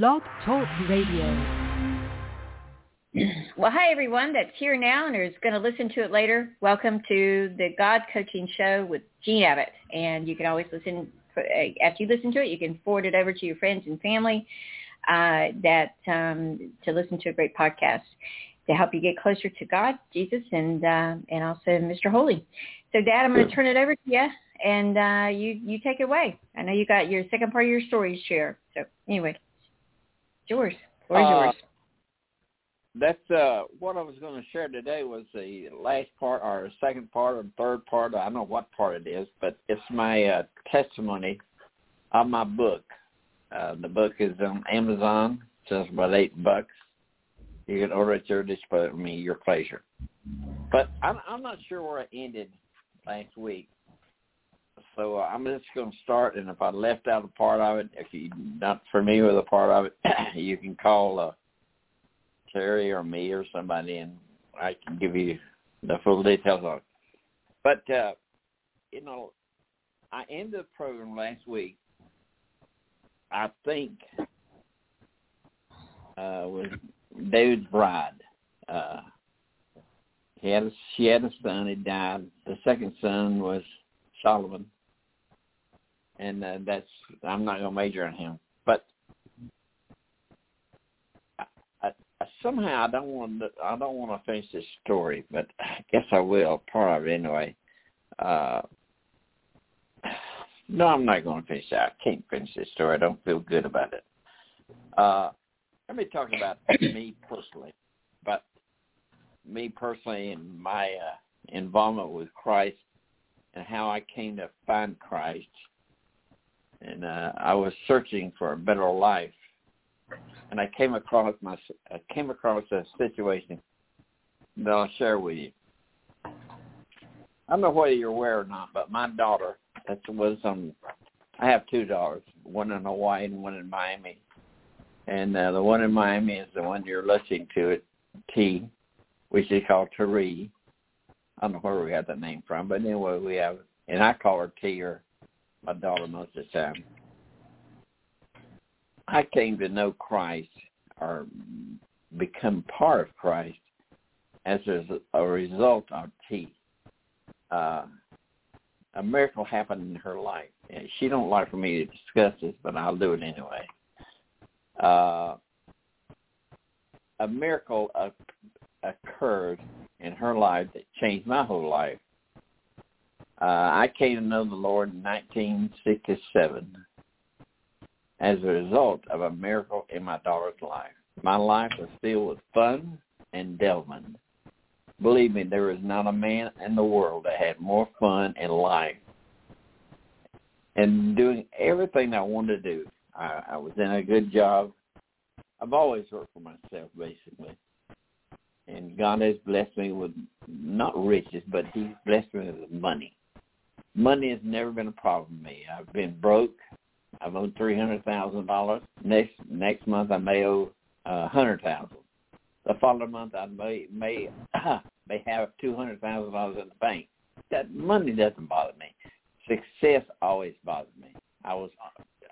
Blog Talk Radio. Well, hi everyone that's here now and is going to listen to it later. Welcome to the God Coaching Show with Gene Abbott. And you can always listen, after you listen to it, you can forward it over to your friends and family uh, that um, to listen to a great podcast to help you get closer to God, Jesus, and uh, and also Mr. Holy. So, Dad, I'm going to turn it over to you, and uh, you you take it away. I know you got your second part of your story to share. So, anyway, yours. Where's uh, yours? That's uh, what I was going to share today was the last part or second part or third part. I don't know what part it is, but it's my uh, testimony of my book. Uh, the book is on Amazon. It's about eight bucks. You can order it your display. I mean, your pleasure. But I'm, I'm not sure where I ended last week. So uh, I'm just going to start, and if I left out a part of it, if you're not familiar with a part of it, you can call uh, Terry or me or somebody, and I can give you the full details on it. But uh, you know, I ended the program last week. I think uh, with David's bride. Uh, he had a, she had a son. He died. The second son was Solomon, and uh, that's I'm not going to major on him. But I, I, somehow I don't want to I don't want to finish this story, but I guess I will part of it anyway. Uh, no, I'm not going to finish that. I can't finish this story. I don't feel good about it. Uh, let me talk about me personally, but me personally and my uh, involvement with Christ and how I came to find Christ. And uh, I was searching for a better life, and I came across my I came across a situation that I'll share with you. I don't know whether you're aware or not, but my daughter, that was um, I have two daughters, one in Hawaii and one in Miami, and uh, the one in Miami is the one you're listening to it, T, which is called Tari. I don't know where we got that name from, but anyway, we have, and I call her T or my daughter most of the time. I came to know Christ or become part of Christ as a result of T. Uh, a miracle happened in her life. She don't like for me to discuss this, but I'll do it anyway uh, a miracle occurred in her life that changed my whole life. Uh, I came to know the Lord in 1967 as a result of a miracle in my daughter's life. My life was filled with fun and devilment. Believe me, there is not a man in the world that had more fun in life and doing everything I wanted to do. I, I was in a good job. I've always worked for myself, basically. And God has blessed me with not riches, but He's blessed me with money. Money has never been a problem for me. I've been broke. I've owed three hundred thousand dollars. Next next month I may owe a uh, hundred thousand. The following month I may may may have two hundred thousand dollars in the bank. That money doesn't bother me. Success always bothered me. I was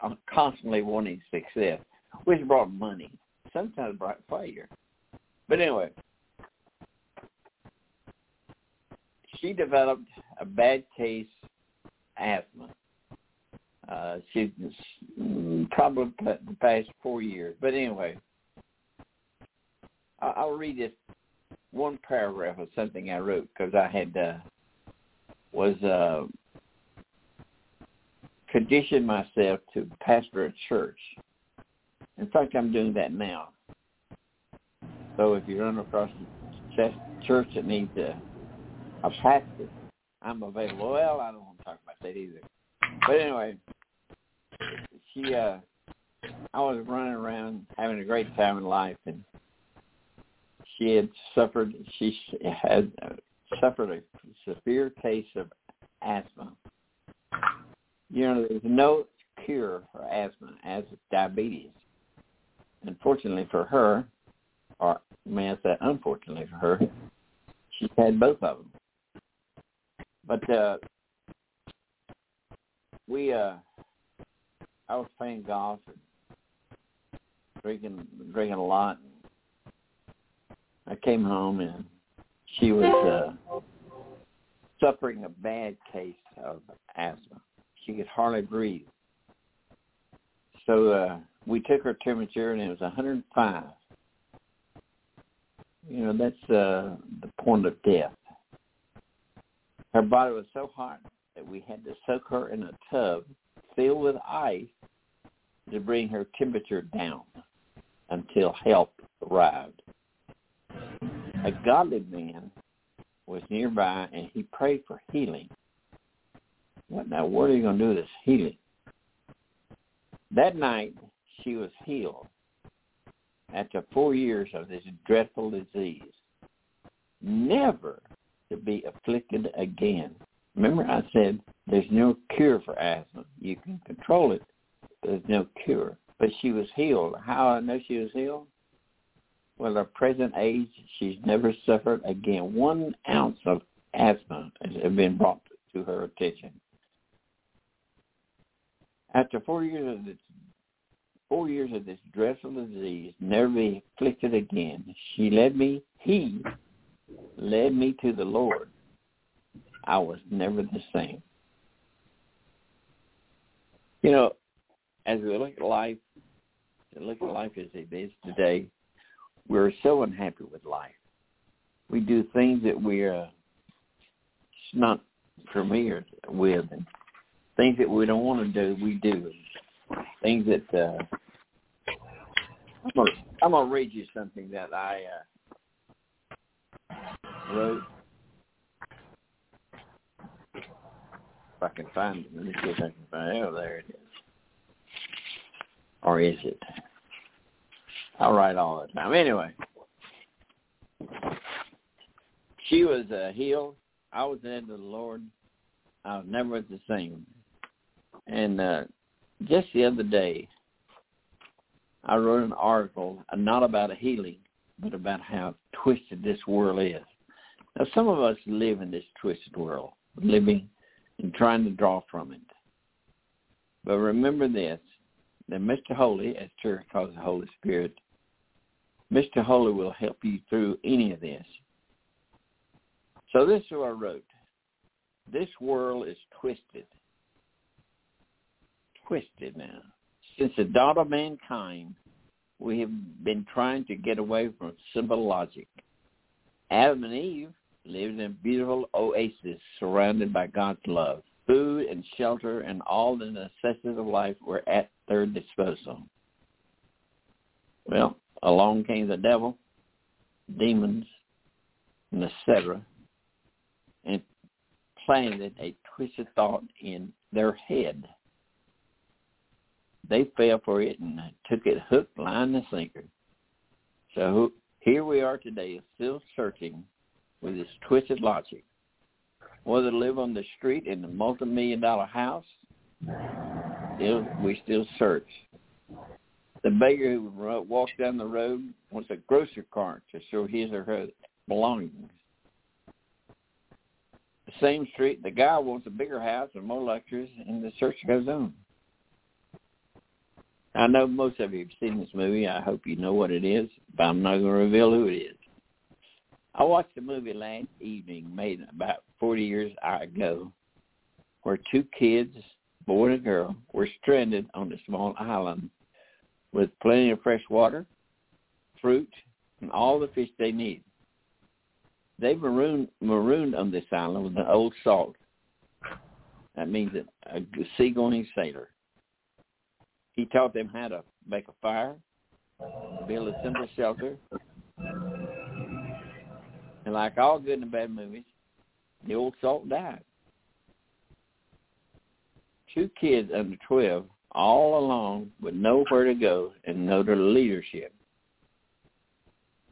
I'm constantly wanting success, which brought money. Sometimes brought failure. But anyway, she developed a bad case asthma. Uh, she probably the past four years. But anyway, I'll read this one paragraph of something I wrote because I had uh, was uh, condition myself to pastor a church. In fact, I'm doing that now. So if you run across a church that needs a, a pastor, I'm available. Well, I don't that either. But anyway, she, uh, I was running around having a great time in life, and she had suffered. She had suffered a severe case of asthma you know, there's no cure for asthma as diabetes. Unfortunately for her, or may I say unfortunately for her, she's had both of them. But uh, we, uh, I was playing golf. And drinking drinking a lot. I came home and she was uh, suffering a bad case of asthma. She could hardly breathe. So uh, we took her temperature and it was 105. You know, that's uh, the point of death. Her body was so hot we had to soak her in a tub filled with ice to bring her temperature down until help arrived. A godly man was nearby and he prayed for healing. What now? What are you going to do with this healing? That night, she was healed after four years of this dreadful disease, never to be afflicted again. Remember I said there's no cure for asthma. You can control it. There's no cure. But she was healed. How I know she was healed? Well, at her present age, she's never suffered again. One ounce of asthma has been brought to her attention. After four years of this, four years of this dreadful disease, never be afflicted again, she led me, he led me to the Lord. I was never the same. You know, as we look at life, look at life as it is today, we're so unhappy with life. We do things that we're uh, not familiar with, and things that we don't want to do, we do. Things that uh, I'm gonna, I'm gonna read you something that I uh, wrote. I can find it, let me see if I can find it. Oh, there it is. Or is it? I write all the time. Anyway, she was uh, healed. I was in the Lord. I was never the same. And uh, just the other day, I wrote an article, uh, not about a healing, but about how twisted this world is. Now, some of us live in this twisted world, living and trying to draw from it. But remember this, that Mr. Holy, as church calls the Holy Spirit, Mr. Holy will help you through any of this. So this is what I wrote. This world is twisted twisted now. Since the dawn of mankind, we have been trying to get away from simple logic. Adam and Eve lived in a beautiful oasis surrounded by God's love. Food and shelter and all the necessities of life were at their disposal. Well, along came the devil, demons, and etc., and planted a twisted thought in their head they fell for it and took it hook, line, and sinker. So here we are today, still searching with this twisted logic. Whether to live on the street in a multi-million dollar house, still, we still search. The beggar who walks down the road wants a grocery cart to show his or her belongings. The same street, the guy wants a bigger house and more luxuries, and the search goes on. I know most of you have seen this movie. I hope you know what it is, but I'm not going to reveal who it is. I watched a movie last evening made about 40 years ago where two kids, boy and a girl, were stranded on a small island with plenty of fresh water, fruit, and all the fish they need. They marooned, marooned on this island with an old salt. That means a, a seagoing sailor. He taught them how to make a fire, build a simple shelter. And like all good and bad movies, the old salt died. Two kids under 12 all alone with nowhere to go and no leadership.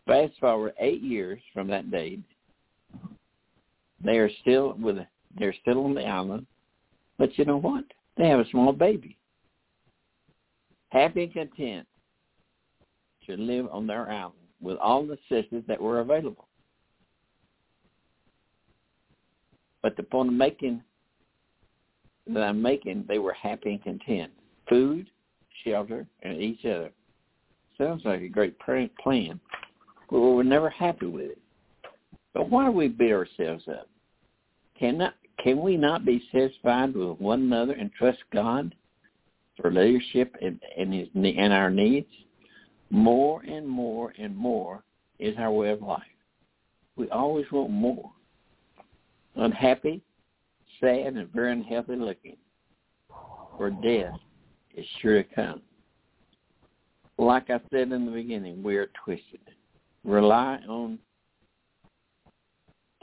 Fast forward eight years from that date, they are still with they're still on the island, but you know what? They have a small baby happy and content to live on their island with all the sisters that were available. But the point of making that I'm making, they were happy and content. Food, shelter, and each other. sounds like a great plan, but we're never happy with it. But why do we beat ourselves up? Can not, can we not be satisfied with one another and trust God for leadership and, and his and our needs? More and more and more is our way of life. We always want more. Unhappy, sad, and very unhealthy looking. For death is sure to come. Like I said in the beginning, we are twisted. Rely on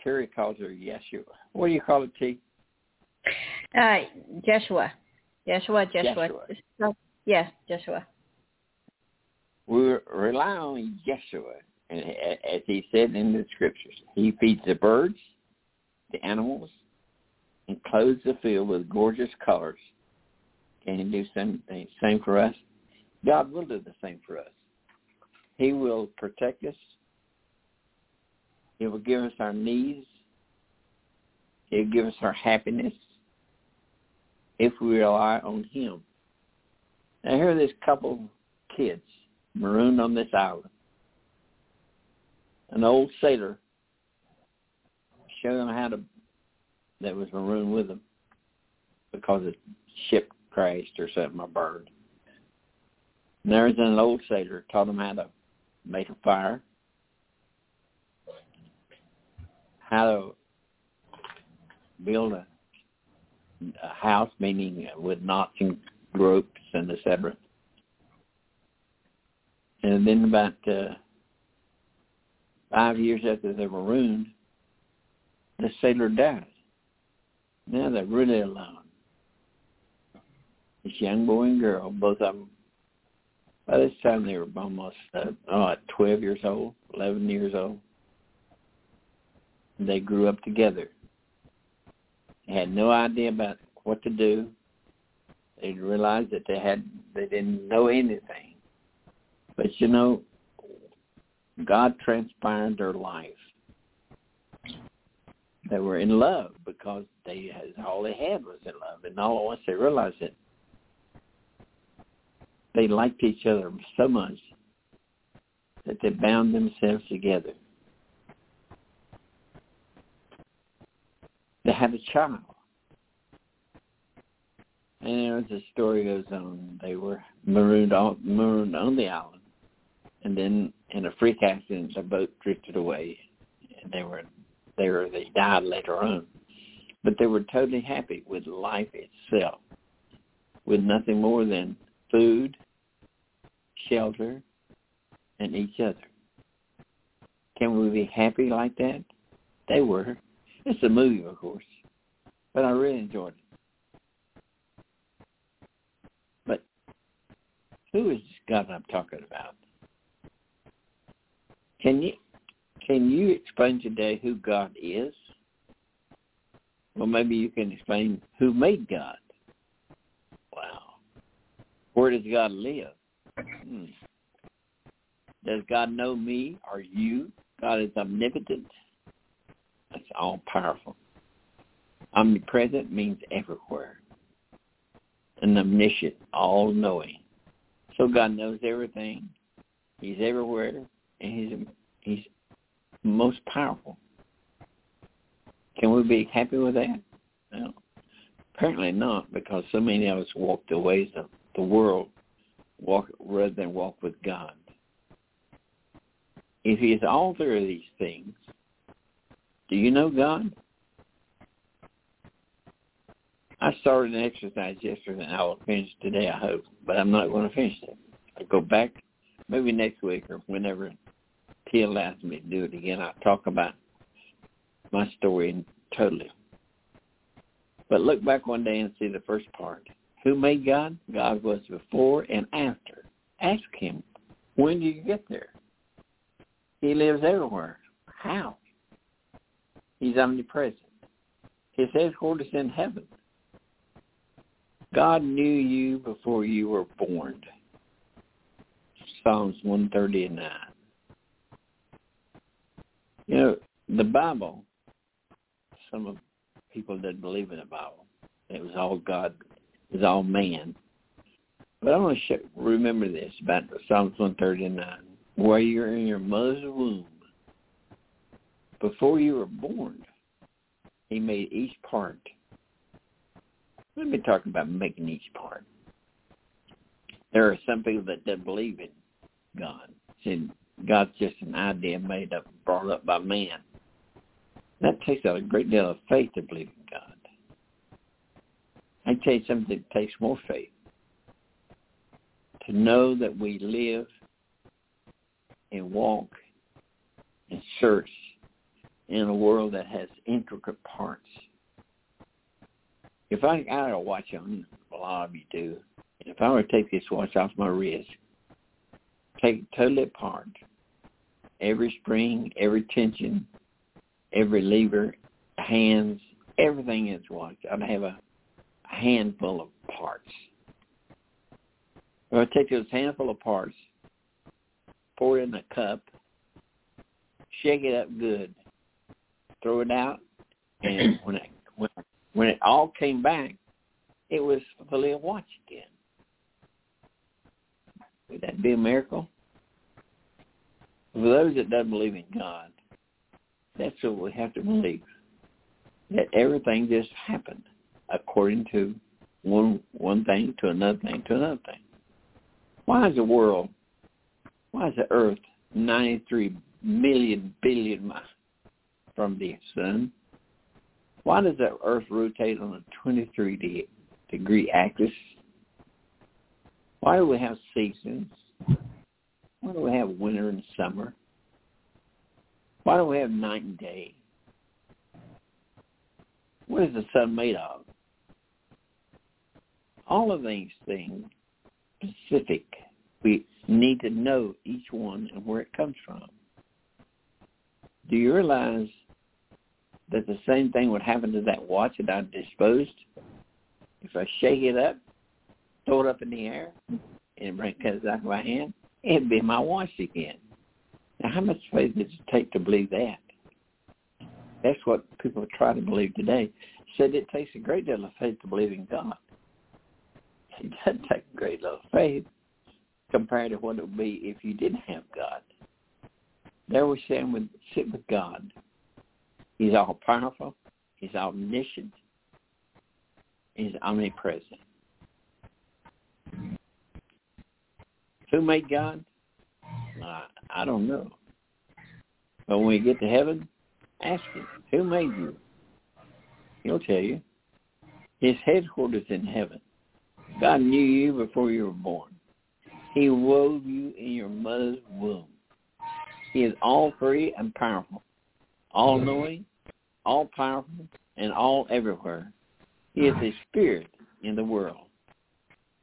Terry calls her Yeshua. What do you call it, T? Uh, Joshua. Joshua, Joshua. Joshua. Yeah, Joshua. We rely on Yeshua, and as he said in the scriptures, he feeds the birds, the animals, and clothes the field with gorgeous colors. Can he do something same for us? God will do the same for us. He will protect us. He will give us our needs. He'll give us our happiness if we rely on him. Now here are this couple kids marooned on this island. An old sailor showed them how to, that was marooned with them because the ship crashed or something or burned. And there's an old sailor taught them how to make a fire, how to build a, a house, meaning with knots and ropes and etc. And then about uh, five years after they were marooned, the sailor died. Now they're really alone. This young boy and girl, both of them, by this time they were almost uh, oh, 12 years old, 11 years old. They grew up together. They had no idea about what to do. They realized that they had they didn't know anything. But you know, God transpired their life. They were in love because they all they had was in love, and all at once they realized that they liked each other so much that they bound themselves together. They had a child. And as the story goes on, they were marooned on, marooned on the island and then in a freak accident, the boat drifted away, and they were they were they died later on. But they were totally happy with life itself, with nothing more than food, shelter, and each other. Can we be happy like that? They were. It's a movie, of course, but I really enjoyed it. But who is God I'm talking about? Can you can you explain today who God is? Well, maybe you can explain who made God. Wow. Where does God live? Hmm. Does God know me or you? God is omnipotent. That's all powerful. Omnipresent means everywhere. And omniscient, all knowing. So God knows everything. He's everywhere and he's he's most powerful. Can we be happy with that? No. Apparently not, because so many of us walk the ways of the world walk rather than walk with God. If he is author of these things, do you know God? I started an exercise yesterday and I will finish today, I hope, but I'm not going to finish it. I'll go back maybe next week or whenever he allows me to do it again, I'll talk about my story totally. But look back one day and see the first part. Who made God? God was before and after. Ask him, when did you get there? He lives everywhere. How? He's omnipresent. His headquarters in heaven. God knew you before you were born. Psalms 139. You know, the Bible, some of people that believe in the Bible, it was all God, it was all man. But I want to remember this about Psalms 139. While you're in your mother's womb, before you were born, he made each part. Let me talk about making each part. There are some people that don't believe in God. See, God's just an idea made up, brought up by man. That takes a great deal of faith to believe in God. I tell you something that takes more faith. To know that we live and walk and search in a world that has intricate parts. If I, I a watch on, a lot of you do, if I were to take this watch off my wrist, take totally apart, every spring, every tension, every lever, hands, everything in its watch, I'd have a, handful of parts. If I take those handful of parts, pour it in a cup, shake it up good, throw it out, and when it when, when it all came back, it was fully a watch again. Would that be a miracle? For those that don't believe in God, that's what we have to believe. That everything just happened according to one one thing to another thing to another thing. Why is the world why is the earth ninety three million billion miles from the sun? Why does the earth rotate on a twenty three degree axis? Why do we have seasons? Why do we have winter and summer? Why do we have night and day? What is the sun made of? All of these things, specific, we need to know each one and where it comes from. Do you realize that the same thing would happen to that watch that I disposed? If I shake it up, throw it up in the air, and bring it out of my hand, it'd be my watch again. Now, how much faith does it take to believe that? That's what people try to believe today. Said it takes a great deal of faith to believe in God. It doesn't take a great deal of faith compared to what it would be if you didn't have God. There we stand with sit with God. He's all powerful. He's omniscient. He's omnipresent. Who made God? I, I don't know. But when we get to heaven, ask him, who made you? He'll tell you. His headquarters in heaven. God knew you before you were born. He wove you in your mother's womb. He is all free and powerful, all knowing, all powerful, and all everywhere. He is a spirit in the world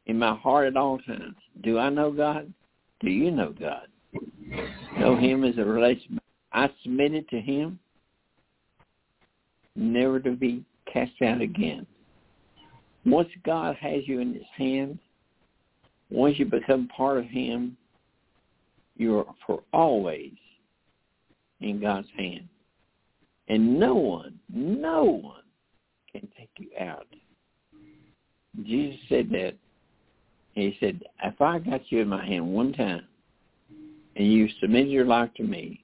in my heart at all times. Do I know God? Do you know God? Know him as a relation. I submitted to him, never to be cast out again. Once God has you in his hand, once you become part of him, you're for always in God's hand. And no one, no one can take you out. Jesus said that he said, if I got you in my hand one time and you submit your life to me,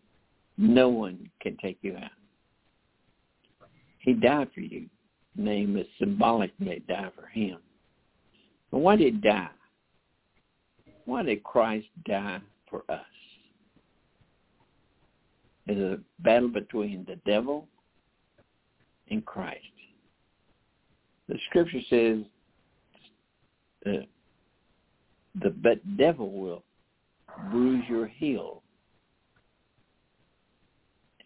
no one can take you out. He died for you. Name is symbolically die for him. But why did he die? Why did Christ die for us? There's a battle between the devil and Christ. The scripture says uh, the but devil will bruise your heel.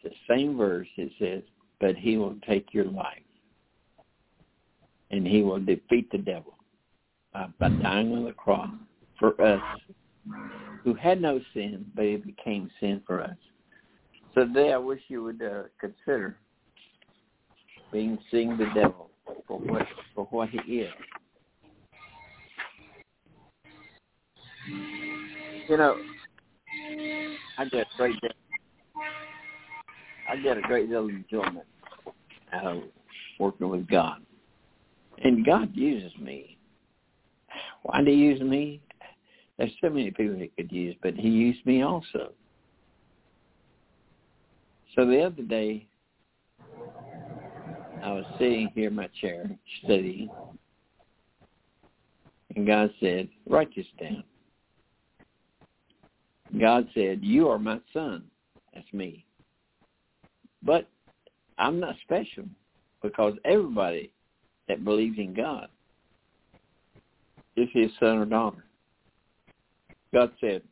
The same verse. It says, but he will take your life. And he will defeat the devil uh, by dying on the cross for us who had no sin, but it became sin for us. So today I wish you would uh, consider being seeing the devil for what for what he is. You know, I get a great deal. I get a great deal of enjoyment out of working with God, and God uses me. why did he use me? There's so many people he could use, but he used me also. So the other day, I was sitting here in my chair studying, and God said, write this down. God said, you are my son. That's me. But I'm not special because everybody that believes in God is his son or daughter. God said,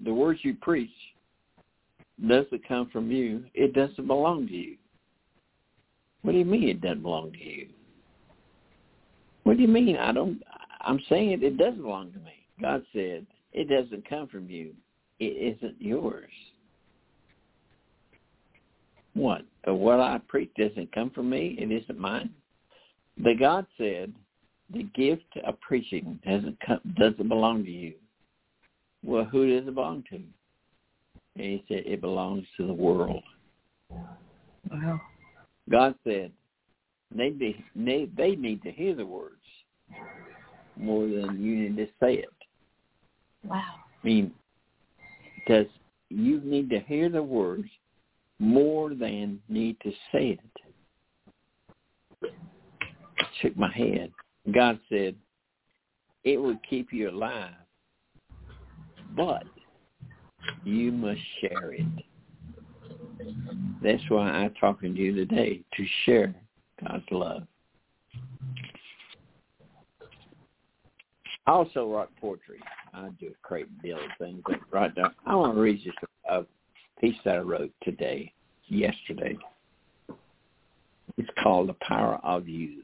the words you preach doesn't come from you. It doesn't belong to you. What do you mean it doesn't belong to you? What do you mean? I don't. I'm saying it, it does belong to me. God said it doesn't come from you. It isn't yours. What? What I preach doesn't come from me. It isn't mine. But God said the gift of preaching doesn't come, doesn't belong to you. Well, who does it belong to? And he said it belongs to the world. Wow. God said they need, they, they need to hear the words more than you need to say it. Wow. I mean, does you need to hear the words more than need to say it? Shook my head. God said it would keep you alive, but you must share it. That's why I'm talking to you today, to share God's love. I also write poetry. I do a great deal of things. But right now, I want to read just a, piece that I wrote today, yesterday. It's called The Power of You.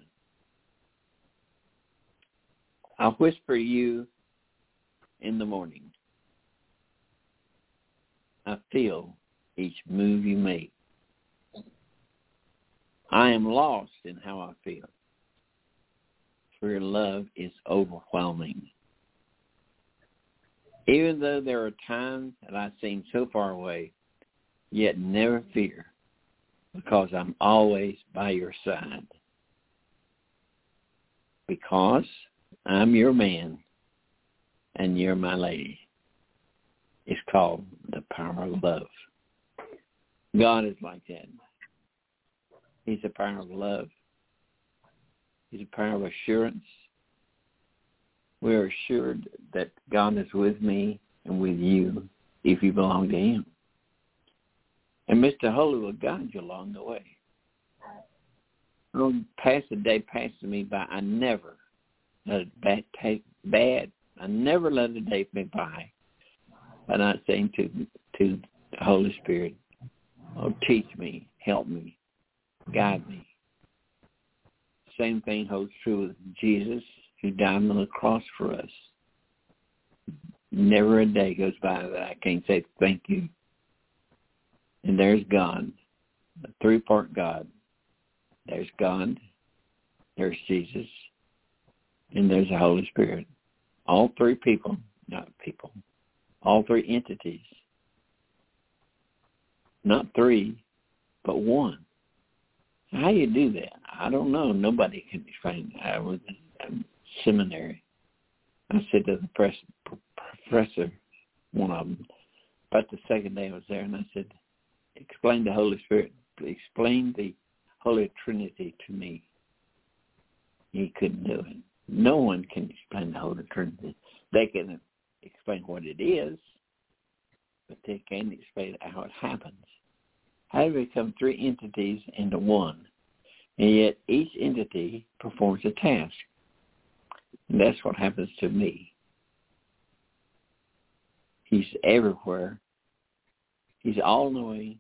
I whisper you in the morning. I feel each move you make. I am lost in how I feel. For your love is overwhelming. Even though there are times that I seem so far away, yet never fear, because I'm always by your side. Because I'm your man and you're my lady. It's called the power of love. God is like that. He's a power of love. He's a power of assurance. We're assured that God is with me and with you if you belong to him. And Mr. Holy will guide you along the way. Um, Don't pass the day passing me by. I never let it bad, take, bad. I never let a day pass me by by not saying to to the Holy Spirit, Oh, teach me, help me, guide me. Same thing holds true with Jesus who died on the cross for us. Never a day goes by that I can't say thank you. And there's God, a three-part God. There's God, there's Jesus, and there's the Holy Spirit. All three people, not people, all three entities not three, but one. How you do that? I don't know. Nobody can explain. I was in seminary. I said to the professor, one of them, about the second day I was there, and I said, explain the Holy Spirit. Explain the Holy Trinity to me. He couldn't do it. No one can explain the Holy Trinity. They can explain what it is, but they can't explain how it happens. How do we become three entities into one? And yet each entity performs a task. And that's what happens to me. He's everywhere. He's all knowing,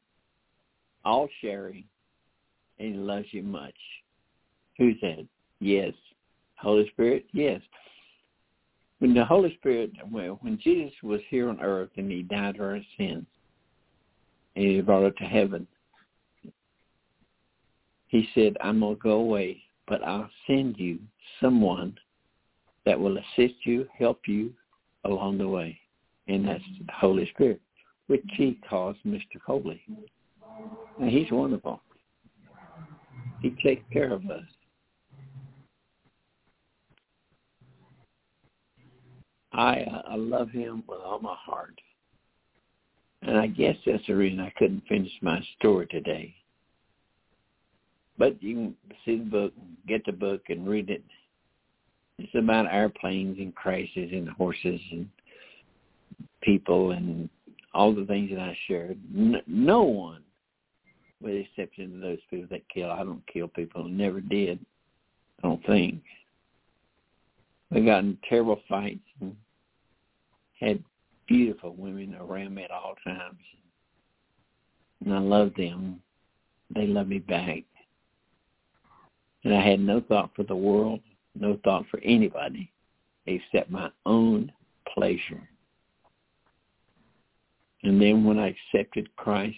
all sharing, and he loves you much. Who said? Yes. Holy Spirit? Yes. When the Holy Spirit, well, when Jesus was here on earth and he died for our sins, and he brought it to heaven, he said, I'm going to go away, but I'll send you someone that will assist you, help you along the way. And that's the Holy Spirit, which he calls Mr. Holy. And he's wonderful. He takes care of us. I I love him with all my heart. And I guess that's the reason I couldn't finish my story today. But you can see the book, get the book, and read it. It's about airplanes and crashes and horses and people and all the things that I shared. No one, with the exception of those people that kill, I don't kill people, never did. I don't think. We got in terrible fights and had beautiful women around me at all times. And I loved them. They loved me back. And I had no thought for the world, no thought for anybody except my own pleasure. And then when I accepted Christ,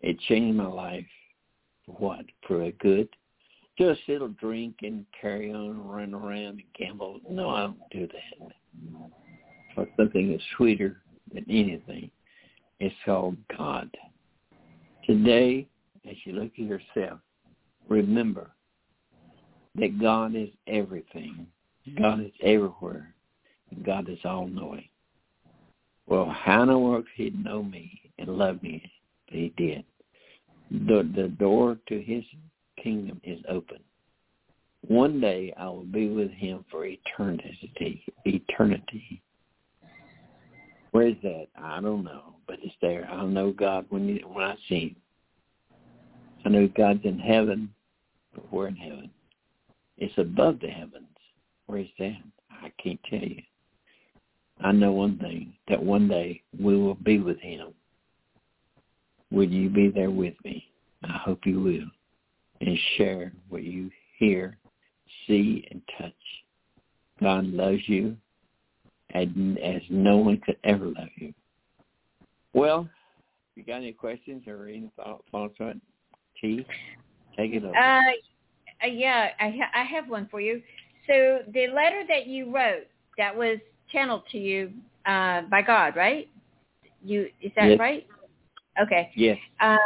it changed my life. For what? For a good? Just and drink and carry on run around and gamble. No, I don't do that. For something that's sweeter than anything. It's called God. Today, as you look at yourself, remember that God is everything. God is everywhere. God is all-knowing. Well, how in the world could he know me and love me? He did. The, the door to his kingdom is open. One day I will be with him for eternity. Eternity. Where is that? I don't know, but it's there. I'll know God when you, when I see him. I know God's in heaven, but we're in heaven. It's above the heavens. Where is that? I can't tell you. I know one thing, that one day we will be with him. Will you be there with me? I hope you will. And share what you hear, see, and touch. God loves you as, as no one could ever love you. Well, you got any questions or any thoughts on it, T, take it over. Uh, uh, yeah, I, ha- I have one for you. So the letter that you wrote, that was channeled to you uh, by God, right? You is that yes. right? Okay. Yes. Uh,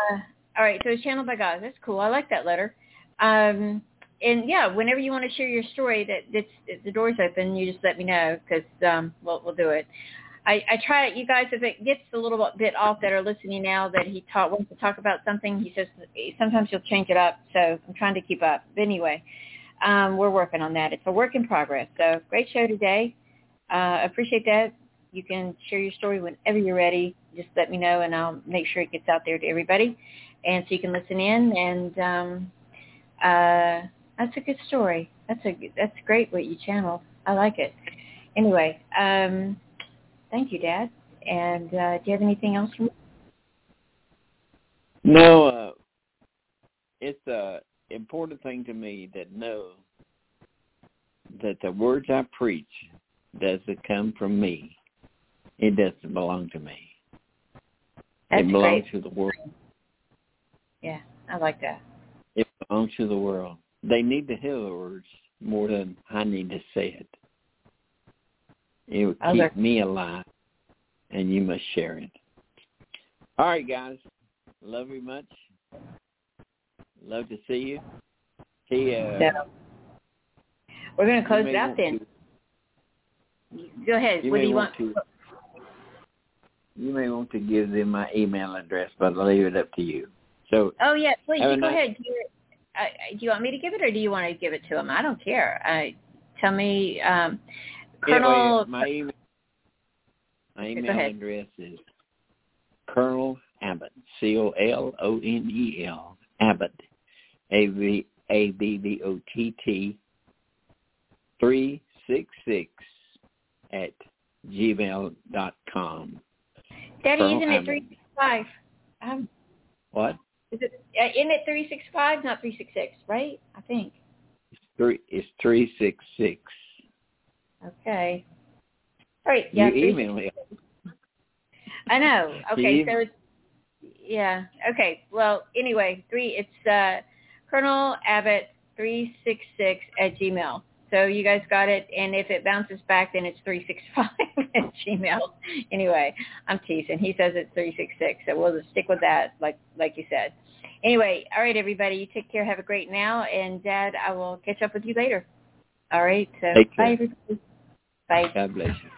all right. So it's channeled by God. That's cool. I like that letter. Um, and yeah, whenever you want to share your story, that that's, the door's open. You just let me know because um, we'll we'll do it. I, I try you guys. If it gets a little bit off that are listening now, that he taught wants to talk about something, he says sometimes he'll change it up. So I'm trying to keep up. But anyway, um, we're working on that. It's a work in progress. So great show today. Uh, appreciate that. You can share your story whenever you're ready. Just let me know, and I'll make sure it gets out there to everybody, and so you can listen in. And um, uh, that's a good story. That's a that's great what you channeled. I like it. Anyway, um, thank you, Dad. And uh, do you have anything else? For me? No, uh, it's a important thing to me that know that the words I preach doesn't come from me. It doesn't belong to me. That's it belongs great. to the world. Yeah, I like that. It belongs to the world. They need to hear the words more than I need to say it. It will keep me alive, and you must share it. All right, guys. Love you much. Love to see you. See, uh, So we're going to close it out then. to- Go ahead. What do you want want? to. You may want to give them my email address, but I'll leave it up to you. So Oh yeah, please you go nice- ahead. Do you, uh, do you want me to give it, or do you want to give it to them? I don't care. Uh, tell me, um, Colonel. Anyway, my email, my email address is Colonel Abbott, C O L O N E L Abbott, A V A B B O T T, three six six at gmail dot com. Daddy, Colonel isn't it three six five? Um, What? is it? Uh, isn't it three six five, not three six six? Right? I think. It's three. It's three six six. Okay. All right. Yeah. you email me. I know. Okay. So it's yeah. Okay. Well, anyway, three. It's uh, Colonel Abbott three six six at Gmail. So you guys got it, and if it bounces back, then it's three six five at Gmail. Anyway, I'm teasing. He says it's three six six, so we'll just stick with that, like like you said. Anyway, all right, everybody, you take care. Have a great now, and Dad, I will catch up with you later. All right. So bye, everybody. Bye. God bless you.